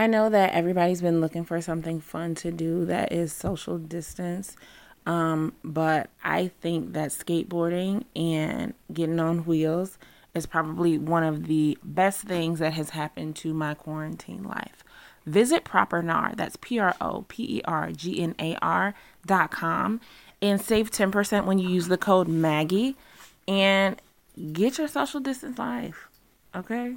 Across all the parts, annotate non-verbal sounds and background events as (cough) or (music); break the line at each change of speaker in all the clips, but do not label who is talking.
I know that everybody's been looking for something fun to do that is social distance. Um, but I think that skateboarding and getting on wheels is probably one of the best things that has happened to my quarantine life. Visit ProperGnar, that's P R O P E R G N A R dot com, and save 10% when you use the code Maggie and get your social distance life. Okay?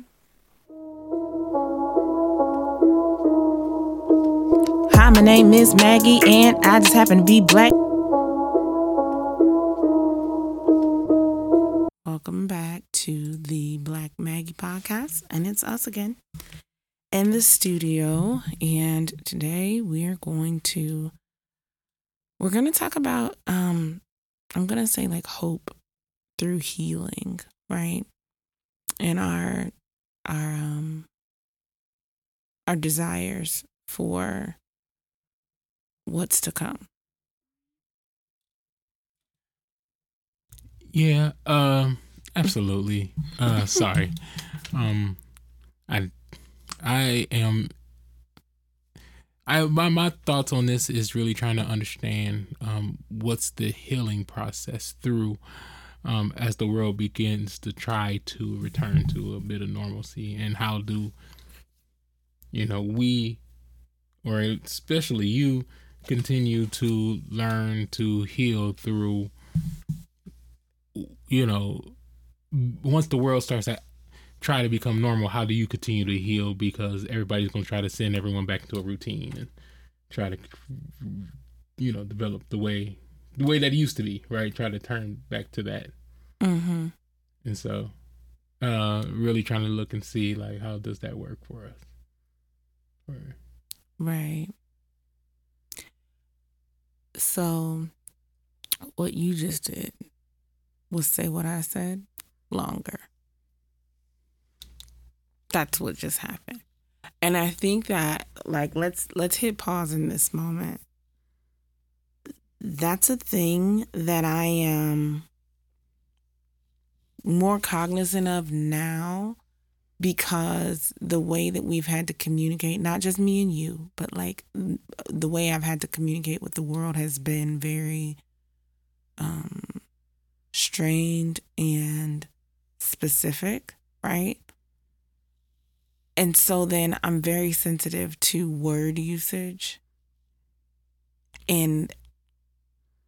My name is Maggie, and I just happen to be black. Welcome back to the Black Maggie podcast, and it's us again in the studio. And today we are going to we're going to talk about um I'm going to say like hope through healing, right? And our our um our desires for what's to come.
Yeah, um, absolutely. Uh, sorry. (laughs) Um, I, I am. I my my thoughts on this is really trying to understand um what's the healing process through um as the world begins to try to return to a bit of normalcy and how do you know we or especially you continue to learn to heal through you know once the world starts to try to become normal how do you continue to heal because everybody's going to try to send everyone back into a routine and try to you know develop the way the way that it used to be right try to turn back to that
Mm-hmm.
and so uh really trying to look and see like how does that work for us or
Right. So, what you just did was say what I said longer. That's what just happened. And I think that like let's let's hit pause in this moment. That's a thing that I am more cognizant of now because the way that we've had to communicate, not just me and you, but like the way I've had to communicate with the world has been very um, strained and specific, right? And so then I'm very sensitive to word usage. And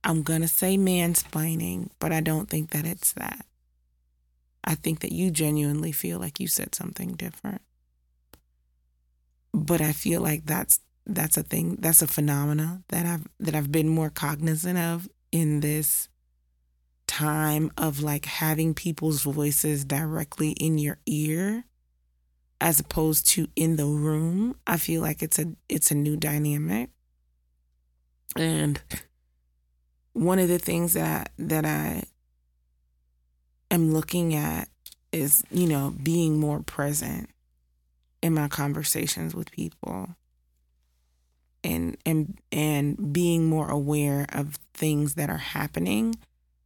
I'm going to say mansplaining, but I don't think that it's that. I think that you genuinely feel like you said something different. But I feel like that's that's a thing, that's a phenomena that I've that I've been more cognizant of in this time of like having people's voices directly in your ear as opposed to in the room. I feel like it's a it's a new dynamic. And one of the things that that I am looking at is, you know, being more present in my conversations with people and and and being more aware of things that are happening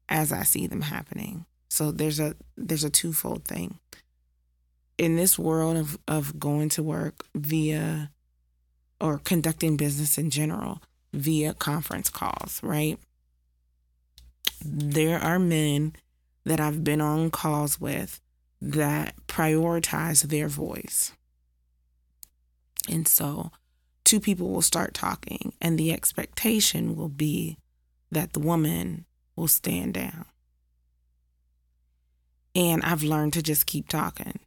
as I see them happening. So there's a there's a twofold thing. In this world of of going to work via or conducting business in general via conference calls, right? There are men that I've been on calls with that prioritize their voice. And so two people will start talking, and the expectation will be that the woman will stand down. And I've learned to just keep talking.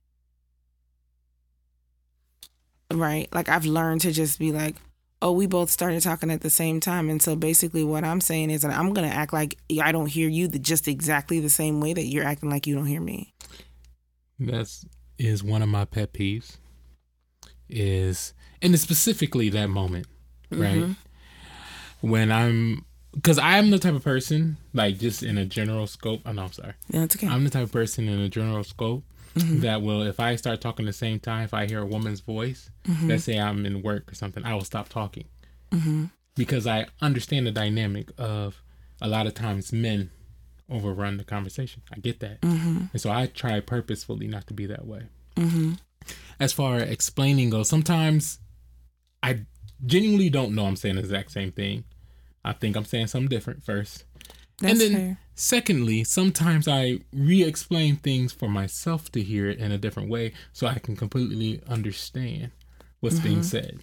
Right? Like, I've learned to just be like, oh, we both started talking at the same time. And so basically, what I'm saying is that I'm going to act like I don't hear you the, just exactly the same way that you're acting like you don't hear me.
That's is one of my pet peeves. Is and it's specifically that moment, right?
Mm-hmm.
When I'm because I'm the type of person, like just in a general scope. Oh no, I'm sorry.
Yeah, it's okay.
I'm the type of person in a general scope
Mm-hmm.
that will, if I start talking the same time, if I hear a woman's voice,
Mm-hmm.
let's say I'm in work or something, I will stop talking because I understand the dynamic of a lot of times men overrun the conversation. I get that,
Mm-hmm.
and so I try purposefully not to be that way. As far as explaining goes, sometimes I genuinely don't know I'm saying the exact same thing. I think I'm saying something different first.
That's
and then
fair.
secondly, sometimes I re-explain things for myself to hear it in a different way so I can completely understand what's being
Mm-hmm.
said.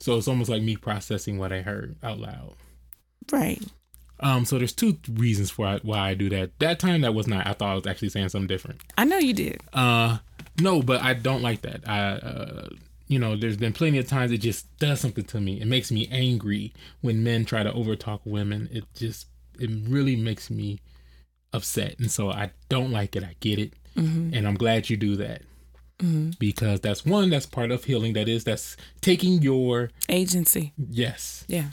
So it's almost like me processing what I heard out loud.
Right.
Um, so there's two reasons for I- why I do that. That time that was not. I thought I was actually saying something different.
I know you did.
Uh, no, but I don't like that. I, uh, you know, there's been plenty of times it just does something to me. It makes me angry when men try to overtalk women. It just, it really makes me upset, and so I don't like it. I get it, and I'm glad you do that because that's one that's part of healing. That is, that's taking your
Agency.
yes,
Yeah.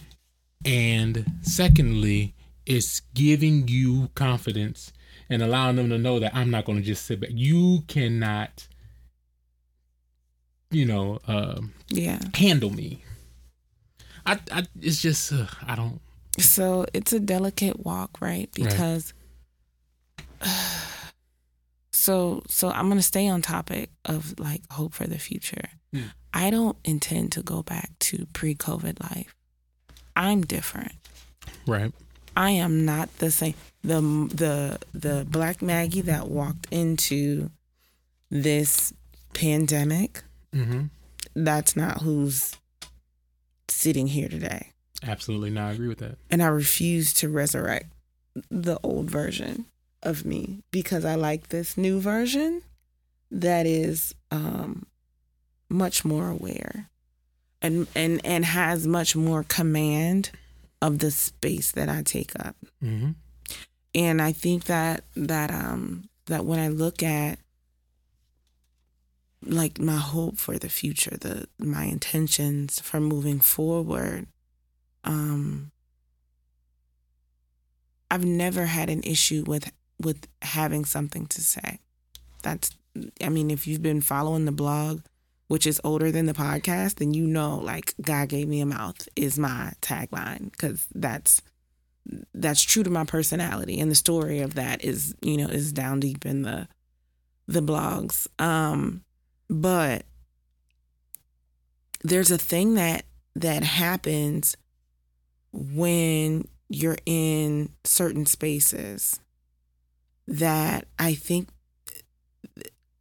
and secondly, it's giving you confidence and allowing them to know that I'm not going to just sit back. You cannot, you know, um,
Yeah.
handle me. I, I, it's just, uh, I don't.
So it's a delicate walk, right? Because (sighs) so so I'm gonna stay on topic of like hope for the future.
Hmm.
I don't intend to go back to pre-COVID life. I'm different.
Right.
I am not the same. The the the Black Maggie that walked into this pandemic.
Mm-hmm.
That's not who's sitting here today.
Absolutely. No, I agree with that.
and I refuse to resurrect the old version of me because I like this new version that is um, much more aware and and and has much more command of the space that I take up.
Mm-hmm.
And I think that that um that when I look at like my hope for the future, the my intentions for moving forward, um I've never had an issue with with having something to say. That's I mean, if you've been following the blog, which is older than the podcast, then you know like God gave me a mouth is my tagline cuz that's that's true to my personality and the story of that is, you know, is down deep in the the blogs. Um but there's a thing that that happens when you're in certain spaces that I think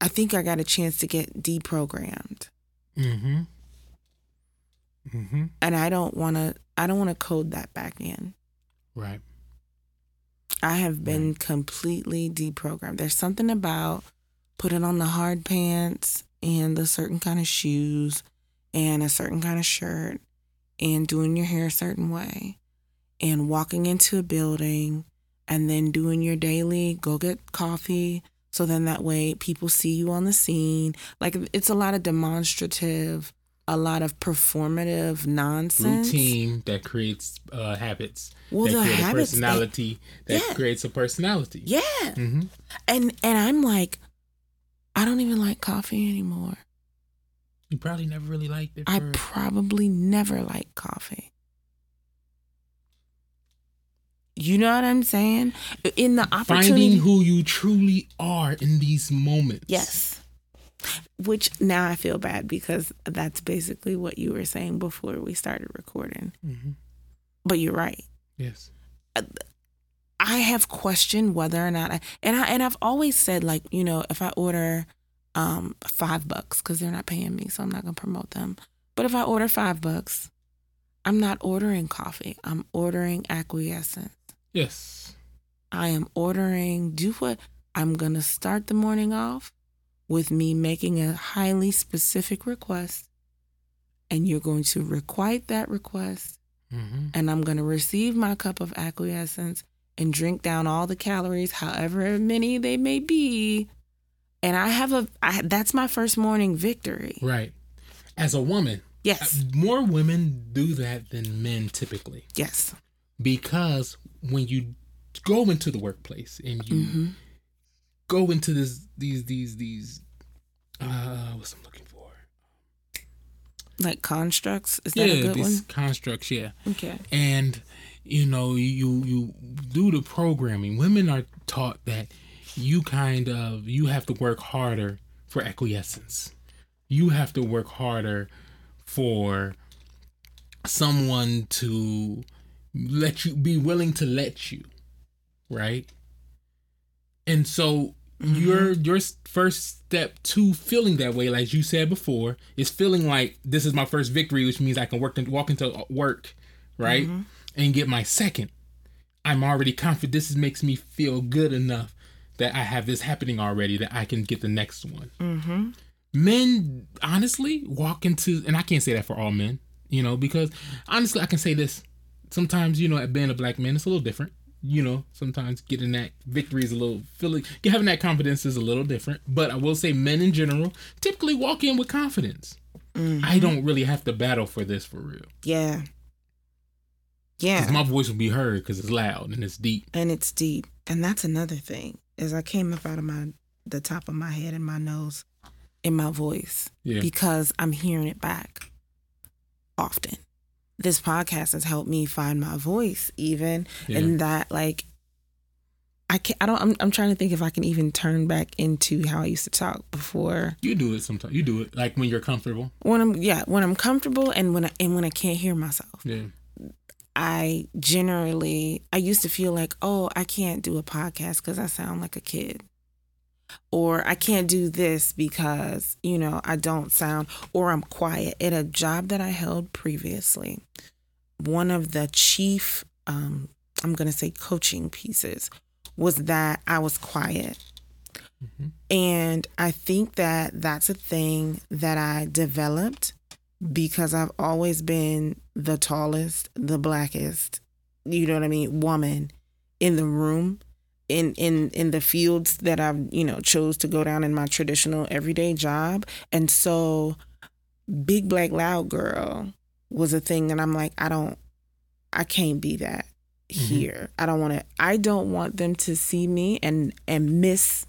I think I got a chance to get deprogrammed.
Mm-hmm. Mm-hmm.
And I don't want to I don't want to code that back in.
Right.
I have been completely deprogrammed. There's something about putting on the hard pants and the certain kind of shoes and a certain kind of shirt and doing your hair a certain way and walking into a building and then doing your daily go get coffee so then that way people see you on the scene. Like it's a lot of demonstrative, a lot of performative nonsense.
Routine that creates uh, habits.
Well,
that
the
create a
habits that-
personality that,
Yeah.
creates a personality.
Yeah.
Mm-hmm.
And and I'm like, I don't even like coffee anymore.
You probably never really liked it.
I
for-
probably never liked coffee. You know what I'm saying? In the opportunity.
finding who you truly are in these moments.
yes. Which now I feel bad because that's basically what you were saying before we started recording.
hmm
But you're right.
Yes.
I have questioned whether or not I and I and I've always said like you know if I order um five bucks because they're not paying me so I'm not gonna promote them but if I order five bucks I'm not ordering coffee I'm ordering acquiescence
Yes.
I am ordering do what I'm gonna start the morning off with me making a highly specific request and you're going to requite that request
Mm-hmm.
and I'm going to receive my cup of acquiescence and drink down all the calories, however many they may be. And I have a, I, that's my first morning victory.
Right. As a woman,
Yes.
more women do that than men typically
Yes.
because when you go into the workplace and you
hmm
go into this these these these uh what's I'm looking for
Like constructs. Is that
yeah
a good
these
one?
constructs yeah
Okay.
and you know you you do the programming women are taught that you kind of you have to work harder for acquiescence you have to work harder for someone to let you be willing to let you, right? And so mm-hmm. your your first step to feeling that way, like you said before, is feeling like this is my first victory, which means I can work and walk into work, right, mm-hmm. and get my second. I'm already confident. This makes me feel good enough that I have this happening already that I can get the next one. Mm-hmm. Men, honestly, walk into, and I can't say that for all men, you know, because honestly, I can say this. Sometimes, you know, at being a black man, it's a little different. You know, sometimes getting that victory is a little feeling, having that confidence is a little different. But I will say, men in general typically walk in with confidence. Mm-hmm. I don't really have to battle for this for real.
Yeah. Yeah.
My voice will be heard because it's loud and it's deep.
And it's deep. And that's another thing. As I came up out of my the top of my head and my nose in my voice. Yeah. Because I'm hearing it back often. This podcast has helped me find my voice even yeah. and that like I can't I don't I'm I'm trying to think if I can even turn back into how I used to talk before.
You do it sometimes. You do it like when you're comfortable.
When I'm yeah, when I'm comfortable and when I and when I can't hear myself. Yeah. I generally I used to feel like, "Oh, I can't do a podcast cuz I sound like a kid." Or I can't do this because, you know, I don't sound or I'm quiet. At a job that I held previously, one of the chief um I'm going to say coaching pieces was that I was quiet. Mm-hmm. And I think that that's a thing that I developed because I've always been the tallest, the blackest, you know what I mean, woman in the room in in in the fields that I've, you know, chose to go down in my traditional everyday job. And so big black loud girl was a thing that I'm like I don't I can't be that mm-hmm. here. I don't want to I don't want them to see me and and miss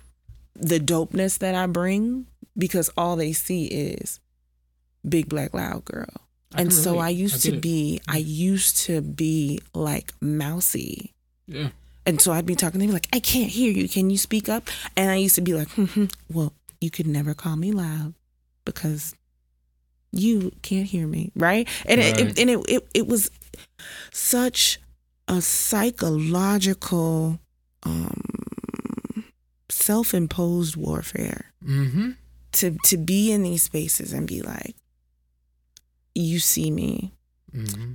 the dopeness that I bring because all they see is big black loud girl. I and so I used I to be I used to be like mousy. Yeah. And so I'd be talking to him like, I can't hear you. Can you speak up? And I used to be like, hmm, well, you could never call me loud because you can't hear me, right? And right. It, it, and it, it it was such a psychological um self-imposed warfare. Mm-hmm. To to be in these spaces and be like, you see me. Mm-hmm.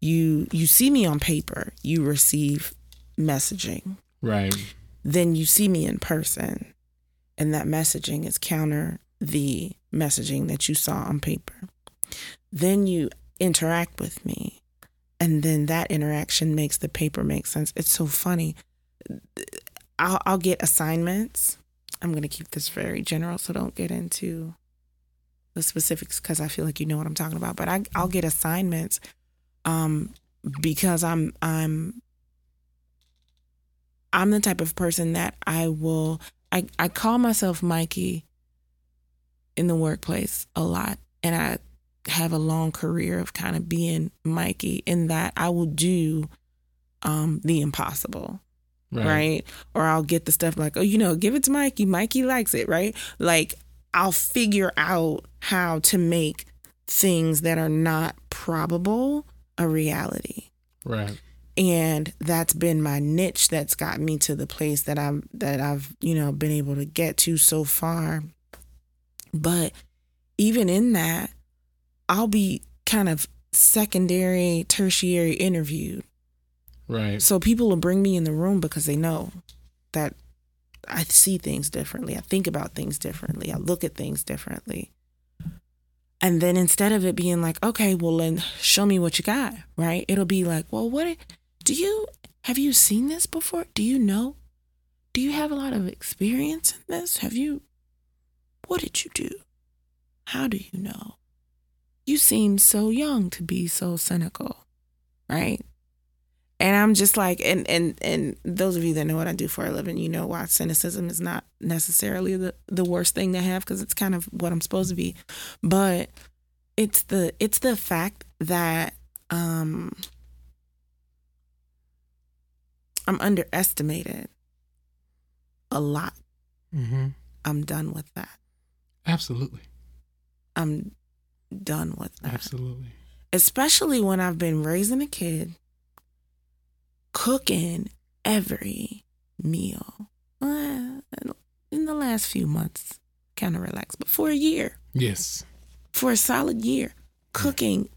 You you see me on paper. You receive messaging.
Right.
Then you see me in person, and that messaging is counter the messaging that you saw on paper. Then you interact with me, and then that interaction makes the paper make sense. It's so funny. I'll, I'll get assignments. I'm going to keep this very general, so don't get into the specifics because I feel like you know what I'm talking about. But I, I'll get assignments um, because I'm I'm I'm the type of person that I will I, I call myself Mikey in the workplace a lot. And I have a long career of kind of being Mikey in that I will do um, the impossible. Right. right. Or I'll get the stuff like, oh, you know, give it to Mikey. Mikey likes it, right? Like I'll figure out how to make things that are not probable a reality.
Right.
And that's been my niche that's got me to the place that I'm that I've, you know, been able to get to so far. But even in that, I'll be kind of secondary, tertiary interviewed.
Right.
So people will bring me in the room because they know that I see things differently. I think about things differently. I look at things differently. And then instead of it being like, okay, well then show me what you got, right? It'll be like, well, what do you have you seen this before? Do you know? Do you have a lot of experience in this? Have you what did you do? How do you know? You seem so young to be so cynical, right? And I'm just like, and and and those of you that know what I do for a living, you know why cynicism is not necessarily the the worst thing to have because it's kind of what I'm supposed to be, but it's the it's the fact that um I'm underestimated a lot. Mm-hmm. I'm done with that.
Absolutely.
I'm done with that.
Absolutely.
especially when I've been raising a kid, cooking every meal. In the last few months, kind of relaxed, but for a year.
Yes.
For a solid year, cooking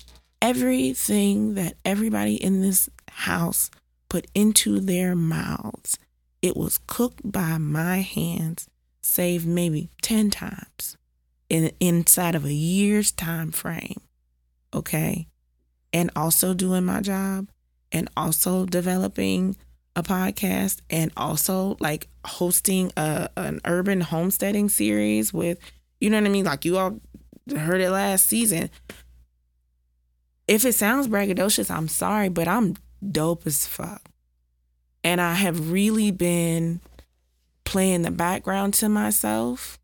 everything that everybody in this house put into their mouths. It was cooked by my hands, save maybe 10 times in inside of a year's time frame. Okay? And also doing my job and also developing a podcast and also like hosting a an urban homesteading series with you know what I mean? Like you all heard it last season. If it sounds braggadocious, I'm sorry, but I'm dope as fuck. And I have really been playing the background to myself.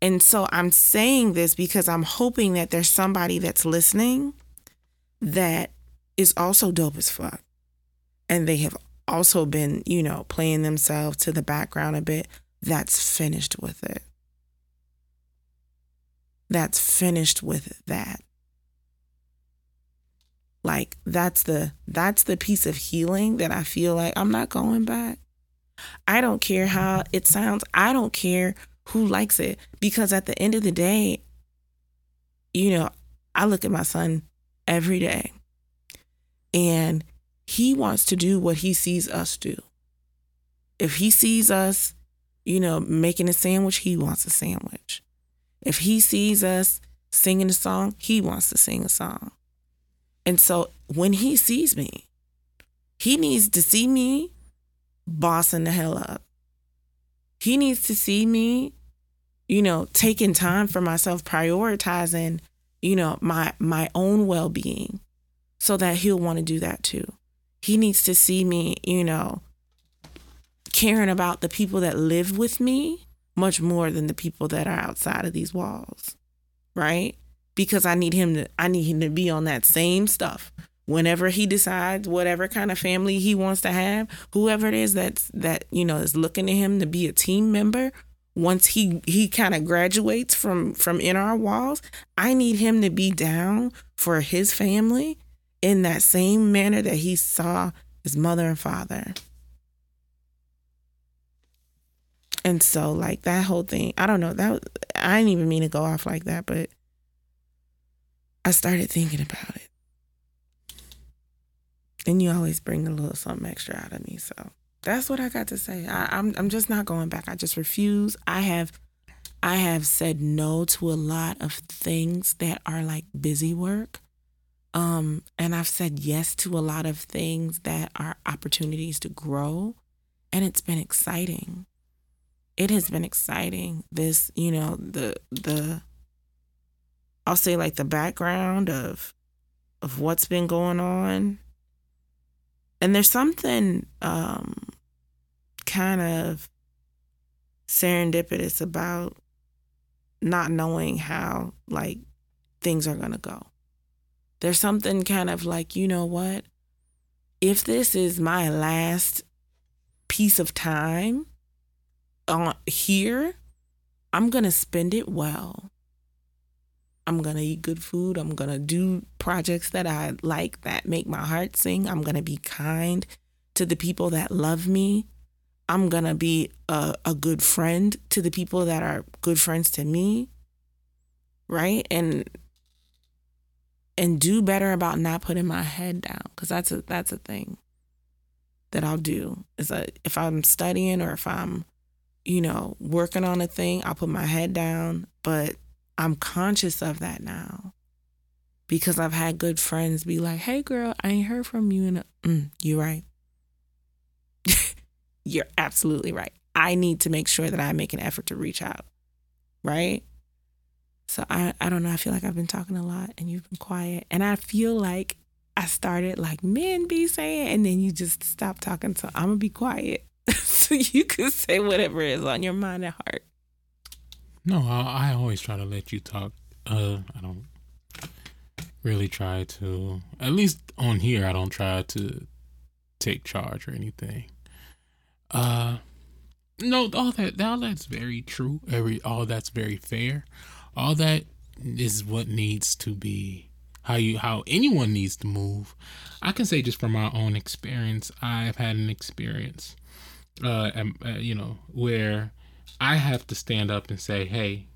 And so I'm saying this because I'm hoping that there's somebody that's listening that is also dope as fuck. And they have also been, you know, playing themselves to the background a bit, that's finished with it. That's finished with that. Like that's the that's the piece of healing that I feel like I'm not going back. I don't care how it sounds. I don't care who likes it because at the end of the day, you know, I look at my son every day and he wants to do what he sees us do. If he sees us, you know, making a sandwich, he wants a sandwich. If he sees us singing a song, he wants to sing a song. And so when he sees me, he needs to see me bossing the hell up. He needs to see me, you know, taking time for myself, prioritizing, you know, my my own well-being so that he'll want to do that too he needs to see me, you know, caring about the people that live with me much more than the people that are outside of these walls. Right? Because I need him to I need him to be on that same stuff. Whenever he decides whatever kind of family he wants to have, whoever it is that's that, you know, is looking to him to be a team member, once he he kind of graduates from from in our walls, I need him to be down for his family in that same manner that he saw his mother and father. And so, like that whole thing, I don't know. That I didn't even mean to go off like that, but I started thinking about it. And you always bring a little something extra out of me, so that's what I got to say. I, I'm I'm just not going back. I just refuse. I have I have said no to a lot of things that are like busy work um, and I've said yes to a lot of things that are opportunities to grow. And it's been exciting. It has been exciting. This, you know, the the I'll say like the background of of what's been going on. And there's something um kind of serendipitous about not knowing how like things are going to go there's something kind of like, you know what? If this is my last piece of time on here, I'm going to spend it well. I'm going to eat good food. I'm going to do projects that I like that make my heart sing. I'm going to be kind to the people that love me. I'm going to be a, a good friend to the people that are good friends to me. Right. And and do better about not putting my head down because that's a that's a thing that I'll do is that if I'm studying or if I'm you know working on a thing I'll put my head down but I'm conscious of that now because I've had good friends be like hey girl I ain't heard from you and mm, you're right. (laughs) You're absolutely right. I need to make sure that I make an effort to reach out right so I, I don't know. I feel like I've been talking a lot and you've been quiet. And I feel like I started like men be saying, and then you just stop talking. So I'm going to be quiet (laughs) so you can say whatever is on your mind and heart.
No, I, I always try to let you talk. Uh, I don't really try to, at least on here, I don't try to take charge or anything. Uh, no, all that all that's very true. Every all that's very fair all that is what needs to be how you how anyone needs to move. I can say just from my own experience, I've had an experience, uh, uh you know, where I have to stand up and say, "Hey,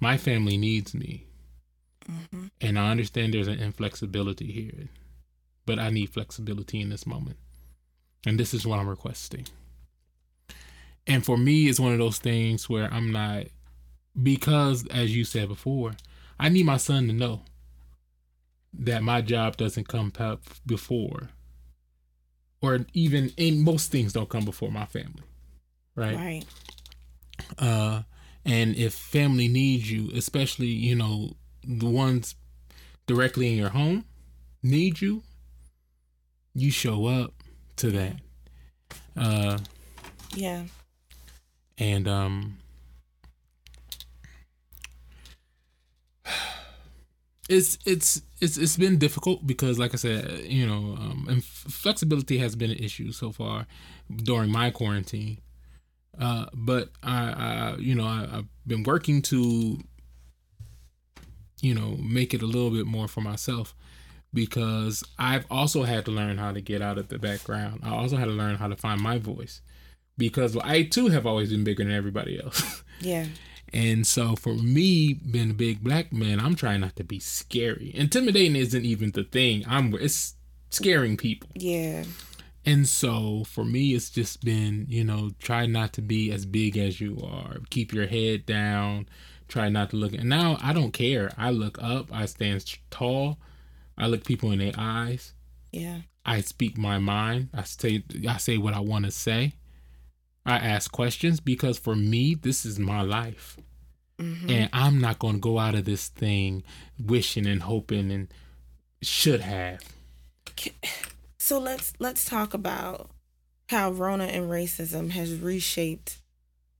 my family needs me," mm-hmm. and I understand there's an inflexibility here, but I need flexibility in this moment, and this is what I'm requesting. And for me, it's one of those things where I'm not because, as you said before, I need my son to know that my job doesn't come before, or even in most things don't come before my family, right? Right. Uh, and if family needs you, especially you know the ones directly in your home need you, you show up to that. Uh,
yeah.
And um, it's it's it's it's been difficult because like i said you know um, and flexibility has been an issue so far during my quarantine. Uh, but I, I you know I, i've been working to you know make it a little bit more for myself because i've also had to learn how to get out of the background. I also had to learn how to find my voice because i too have always been bigger than everybody else. (laughs)
Yeah
and so for me, being a big black man, I'm trying not to be scary. Intimidating isn't even the thing. I'm it's scaring people.
Yeah.
And so for me, it's just been, you know, try not to be as big as you are. Keep your head down. Try not to look. And now I don't care. I look up. I stand tall. I look people in their eyes.
Yeah.
I speak my mind. I say I say what I want to say. I ask questions because for me, this is my life. Mm-hmm. And I'm not going to go out of this thing wishing and hoping and should have.
So let's let's talk about how Rona and racism has reshaped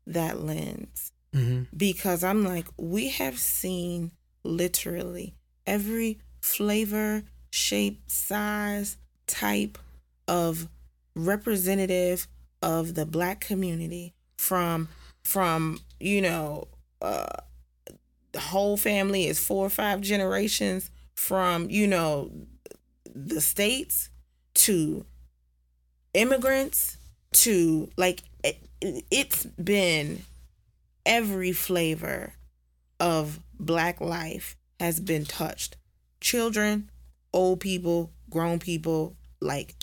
that lens. Mm-hmm. Because I'm like, we have seen literally every flavor, shape, size, type of representative of the black community from from you know uh the whole family is four or five generations from you know the states to immigrants to like it, it's been every flavor of black life has been touched. Children old people grown people like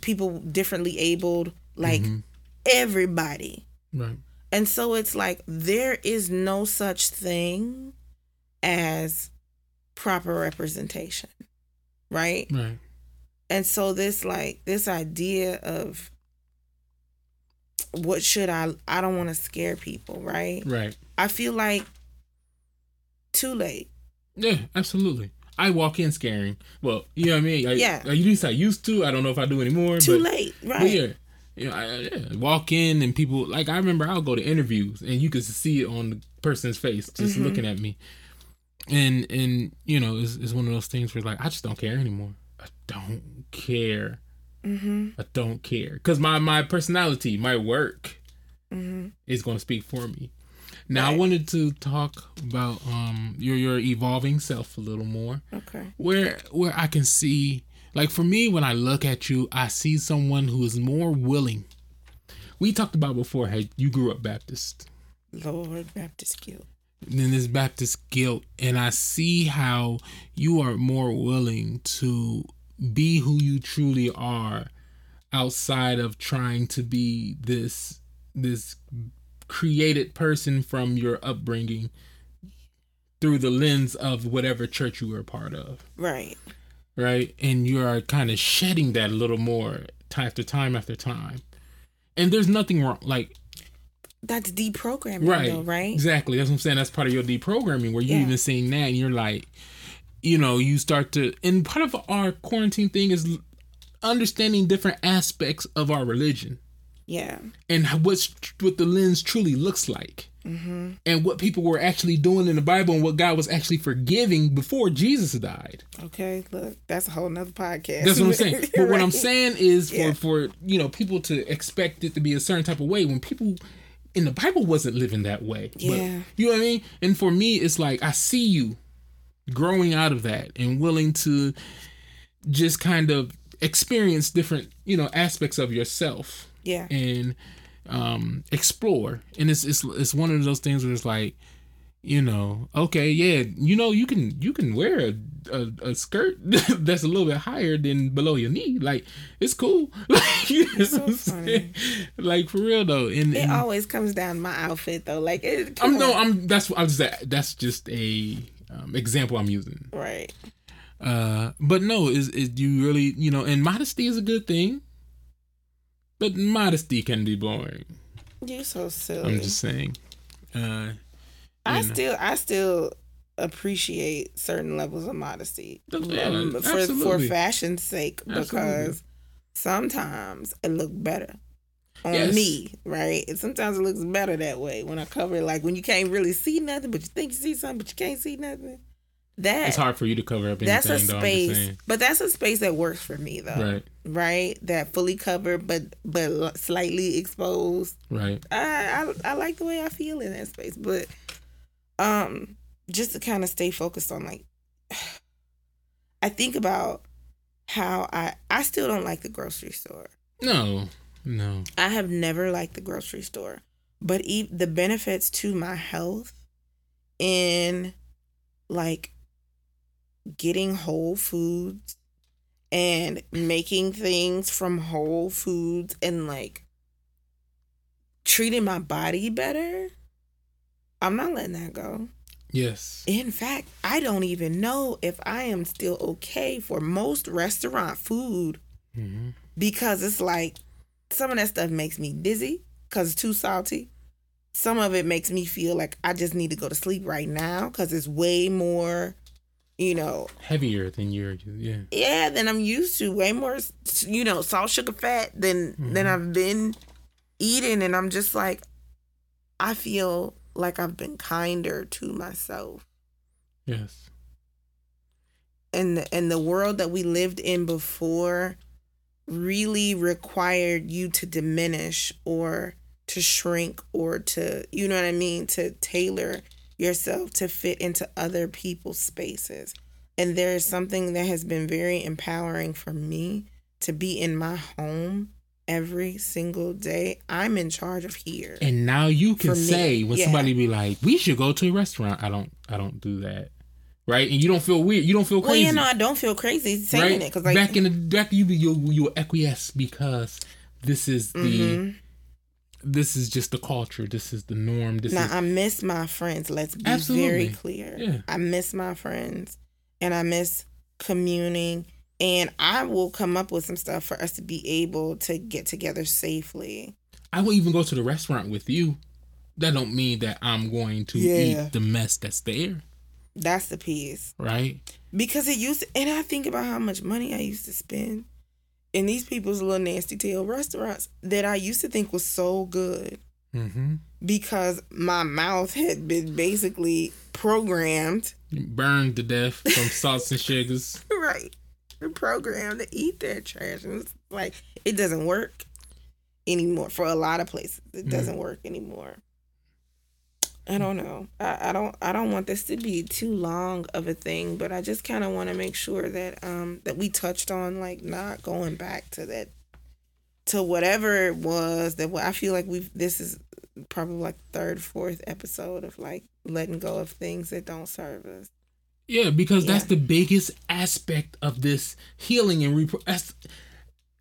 people differently abled, like mm-hmm. everybody.
Right.
And so it's like there is no such thing as proper representation. Right?
Right.
And so this like this idea of what should I I don't want to scare people, right?
Right.
I feel like too late.
Yeah, absolutely. I walk in scaring. Well, you know what I mean? I,
yeah.
At least I used to. I don't know if I do anymore.
Too
but,
late, right?
Yeah. You know, I, yeah, walk in and people like I remember I'll go to interviews and you could see it on the person's face just mm-hmm. looking at me, and and you know it's, it's one of those things where like I just don't care anymore. I don't care. Mm-hmm. I don't care because my my personality, my work, mm-hmm. is going to speak for me. Now right. I wanted to talk about um your your evolving self a little more.
Okay.
Where where I can see like for me when I look at you, I see someone who is more willing. We talked about before how you grew up Baptist.
Lord Baptist guilt.
Then this Baptist guilt, and I see how you are more willing to be who you truly are outside of trying to be this this created person from your upbringing through the lens of whatever church you were a part of.
Right.
Right. And you are kind of shedding that a little more time after time after time. And there's nothing wrong. Like,
that's deprogramming, right? Though, right.
Exactly. That's what I'm saying. That's part of your deprogramming where you yeah. even seeing that and you're like, you know, you start to, and part of our quarantine thing is understanding different aspects of our religion.
Yeah.
And what's what the lens truly looks like. Mm-hmm. And what people were actually doing in the Bible and what God was actually forgiving before Jesus died.
Okay, look, that's a whole nother podcast.
That's what I'm saying. (laughs) But right. what I'm saying is for yeah. for you know people to expect it to be a certain type of way when people in the Bible wasn't living that way.
Yeah.
But, you know what I mean? And for me, it's like I see you growing out of that and willing to just kind of experience different, you know, aspects of yourself
Yeah.
and um explore. And it's it's it's one of those things where it's like, you know, okay, yeah, you know, you can you can wear a a, a skirt (laughs) that's a little bit higher than below your knee. Like it's cool. (laughs) Like, you know
so
I'm saying? like for real though. And,
It
and
always comes down my outfit though. Like it,
I'm
come
no. I'm that's I'm just that's just a um, example I'm using.
right.
Uh, but no, is is you really you know, and modesty is a good thing, but modesty can be boring.
You're so silly.
I'm just saying. Uh,
I
know.
still I still appreciate certain levels of modesty
Yeah,
um, for for
absolutely.
fashion's sake because
Absolutely.
sometimes it look better on
Yes.
me, right? And sometimes it looks better that way when I cover it, like when you can't really see nothing, but you think you see something, but you can't see nothing. That
it's hard for you to cover up anything.
that's a
though,
space,
saying.
but that's a space that works for me though,
Right,
right? That fully covered, but but slightly exposed.
right.
I, I I like the way I feel in that space, but um, just to kind of stay focused on like, (sighs) I think about how I I still don't like the grocery store.
No, no.
I have never liked the grocery store, but e- the benefits to my health in like getting whole foods and making things from whole foods and like treating my body better. I'm not letting that go.
Yes.
In fact, I don't even know if I am still okay for most restaurant food
hmm
because it's like some of that stuff makes me dizzy because it's too salty. Some of it makes me feel like I just need to go to sleep right now because it's way more, you know,
Heavier than you're. Yeah.
yeah, than I'm used to. Way more, you know, salt, sugar, fat than than
Mhm.
I've been eating, and I'm just like, I feel like I've been kinder to myself.
Yes.
and the, and the world that we lived in before really required you to diminish or to shrink or to you know what I mean to tailor yourself to fit into other people's spaces. And there is something that has been very empowering for me to be in my home every single day. I'm in charge of here.
And now you can say when
yeah.
somebody be like, "We should go to a restaurant." I don't. I don't do that. Right, and you don't feel weird. You don't feel
well,
crazy.
you know, I don't feel crazy saying
right?
it because like
back in the back, you be you you acquiesce because this is the
Mhm.
This is just the culture. This is the norm. This
Now
is
I miss my friends. Let's be
Absolutely.
very clear.
Yeah.
I miss my friends, and I miss communing. And I will come up with some stuff for us to be able to get together safely.
I will even go to the restaurant with you. That don't mean that I'm going to
Yeah.
eat the mess that's there,
That's the piece.
right?
Because it used to, and I think about how much money I used to spend in these people's little nasty tail restaurants that I used to think was so good
Mm-hmm.
because my mouth had been basically programmed
Burned to death from salts and sugars. (laughs)
right programmed to eat that trash and it's like it doesn't work anymore for a lot of places it
Mm.
doesn't work anymore i don't know. I, I don't i don't want this to be too long of a thing but i just kind of want to make sure that um that we touched on like not going back to that to whatever it was that i feel like we've this is probably like third fourth episode of like letting go of things that don't serve us.
Yeah, because that's the biggest aspect of this healing and repro-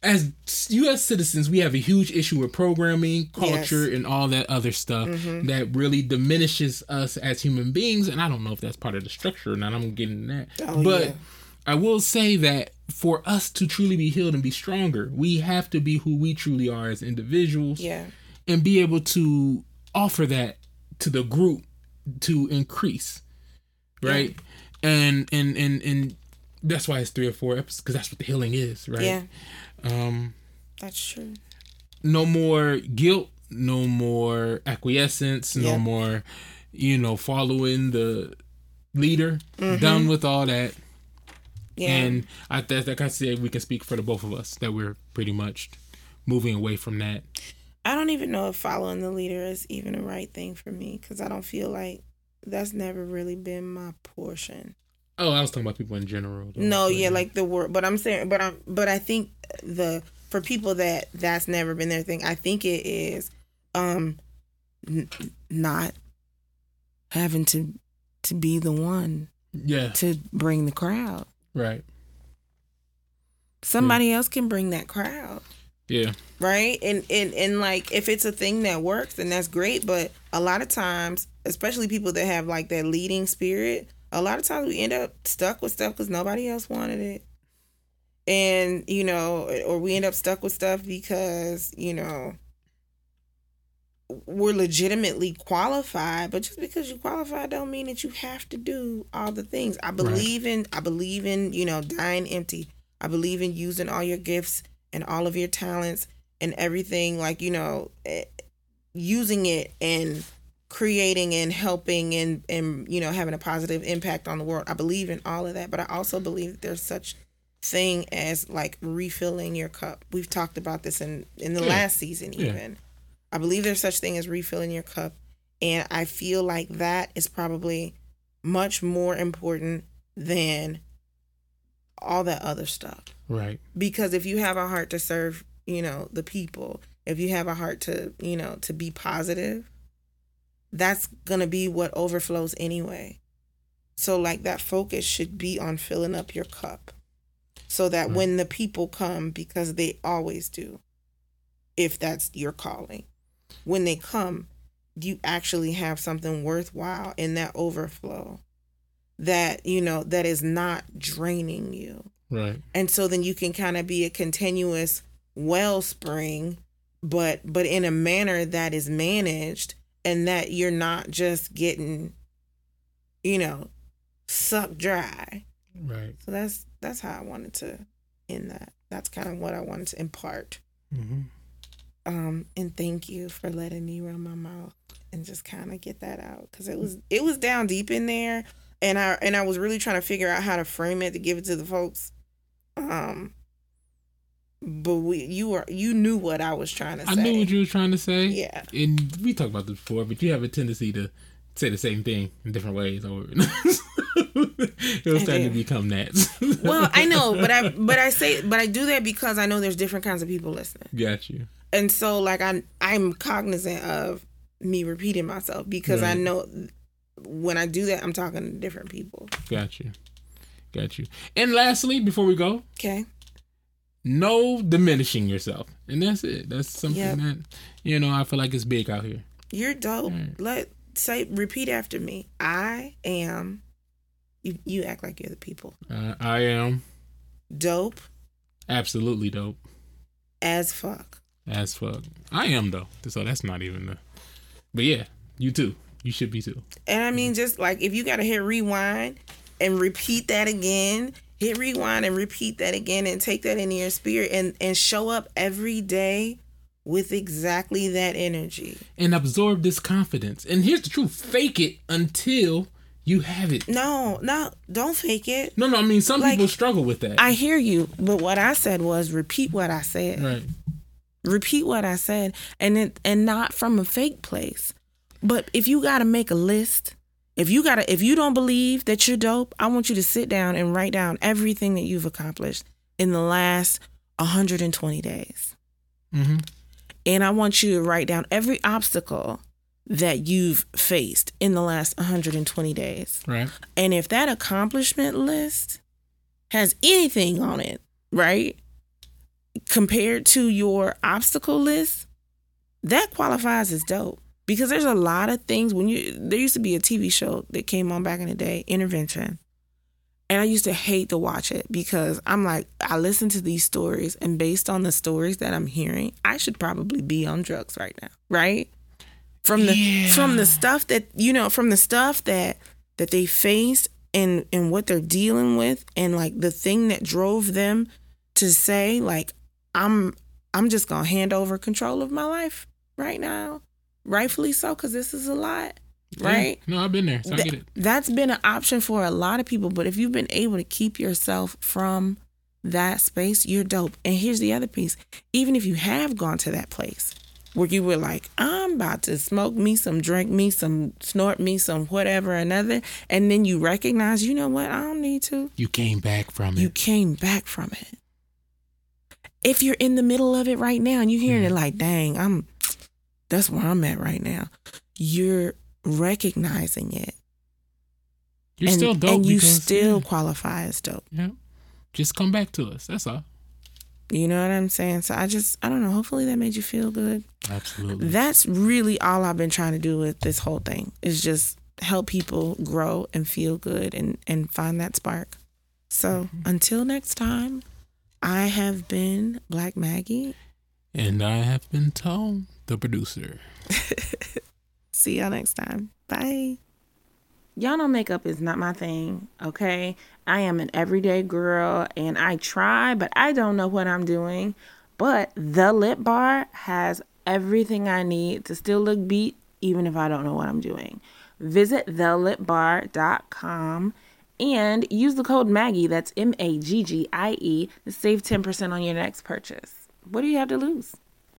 as, U.S. citizens, we have a huge issue with programming, culture,
Yes.
and all that other stuff
Mhm.
that really diminishes us as human beings. And I don't know if that's part of the structure or not. I'm getting that,
Oh,
but
yeah.
I will say that for us to truly be healed and be stronger, we have to be who we truly are as individuals
yeah
and be able to offer that to the group to increase right and and and and that's why it's three or four episodes because that's what the healing is right
yeah
um
that's true.
no more guilt no more acquiescence no more you know following the leader.
Mm-hmm.
done with all that.
Yeah.
And i that like i said we can speak for the both of us that we're pretty much moving away from that.
I don't even know if following the leader is even the right thing for me because I don't feel like that's never really been my portion.
Oh, I was talking about people in general. though.
No, yeah, like the word. But I'm saying, but I'm, but I think the for people that that's never been their thing, I think it is, um, n- not having to to be the one
yeah,
to bring the crowd.
right.
Somebody else can bring that crowd,
Yeah,
right? And and and like if it's a thing that works, then that's great. But a lot of times, especially people that have like that leading spirit, a lot of times we end up stuck with stuff because nobody else wanted it. And, you know, or we end up stuck with stuff because, you know, we're legitimately qualified, but just because you qualify don't mean that you have to do all the things. I believe in I believe in, you know, dying empty. I believe in using all your gifts and all of your talents and everything like, you know, eh, using it and creating and helping and and you know having a positive impact on the world. I believe in all of that, but I also believe that there's such thing as like refilling your cup. We've talked about this in in the
Yeah.
last season
Yeah.
even. I believe there's such thing as refilling your cup and I feel like that is probably much more important than all that other stuff
right.
because if you have a heart to serve you know the people if you have a heart to you know to be positive that's gonna be what overflows anyway so like that focus should be on filling up your cup so that
Right.
when the people come because they always do if that's your calling when they come you actually have something worthwhile in that overflow that you know that is not draining you
Right.
and so then you can kind of be a continuous wellspring but but in a manner that is managed and that you're not just getting you know sucked dry.
Right.
so that's that's how i wanted to end that. That's kind of what i wanted to impart.
Hmm
um and thank you for letting me run my mouth and just kind of get that out because it was it was down deep in there and i and i was really trying to figure out how to frame it to give it to the folks. Um but we you were you knew what i was trying to say
I knew what you were trying to say.
yeah
And we talked about this before, but you have a tendency to say the same thing in different ways over (laughs) it was starting to become that. (laughs)
well i know but i but i say but i do that because i know there's different kinds of people listening
Got you.
and so like i i'm cognizant of me repeating myself because i know when i do that i'm talking to different people
Got you. Got you. And lastly, before we go,
okay
no diminishing yourself. And that's it. That's something
Yep.
that, you know, I feel like it's big out here.
You're dope.
Mm.
Let say repeat after me. I am. You you act like you're the people.
Uh, I am
Dope
absolutely dope
as fuck.
as fuck. I am, though. So that's not even the. But yeah, you too. You should be too.
And I mean, just like if you gotta hit rewind and repeat that again, hit rewind and repeat that again, and take that into your spirit and and show up every day with exactly that energy.
And absorb this confidence. And here's the truth fake it until you have it.
No, no, don't fake it.
No, no, I mean, some
Like,
people struggle with that.
I hear you, but what I said was repeat what I said.
right.
repeat what I said and it and not from a fake place. But if you got to make a list, if you got to if you don't believe that you're dope, I want you to sit down and write down everything that you've accomplished in the last 120 days.
Mm-hmm.
And I want you to write down every obstacle that you've faced in the last 120 days.
Right.
And if that accomplishment list has anything on it, right, compared to your obstacle list, that qualifies as dope. Because there's a lot of things when you, there used to be a TV show that came on back in the day, Intervention. And I used to hate to watch it because I'm like, I listen to these stories, and based on the stories that I'm hearing, I should probably be on drugs right now, right? From the from the stuff that you know, from the stuff that that they faced and and what they're dealing with, and like the thing that drove them to say, like, I'm I'm just gonna hand over control of my life right now, rightfully so, because this is a lot, right?
Yeah. No, I've been there, so I get it.
That's been an option for a lot of people, but if you've been able to keep yourself from that space, you're dope. And here's the other piece even if you have gone to that place, where you were like, I'm about to smoke me some, drink me some, snort me some, whatever, another. And then you recognize, you know what? I don't need to.
You came back from it.
You came back from it. If you're in the middle of it right now and you're hearing it mm-hmm. like, dang, I'm, that's where I'm at right now. You're recognizing it.
You're
and,
still dope.
and you
because-
still
yeah,
qualify as dope.
yeah. Just come back to us. That's all.
You know what I'm saying? So I just, I don't know. Hopefully that made you feel good.
Absolutely.
That's really all I've been trying to do with this whole thing is just help people grow and feel good and, and find that spark. So mm-hmm. until next time, I have been Black Maggie.
And I have been told the producer. (laughs)
See y'all next time. Bye. Y'all know makeup is not my thing, okay? I am an everyday girl and I try, but I don't know what I'm doing. But the lip bar has everything I need to still look beat, even if I don't know what I'm doing. Visit thelipbar.com and use the code Maggie, that's M A G G I E, to save 10% on your next purchase. What do you have to lose?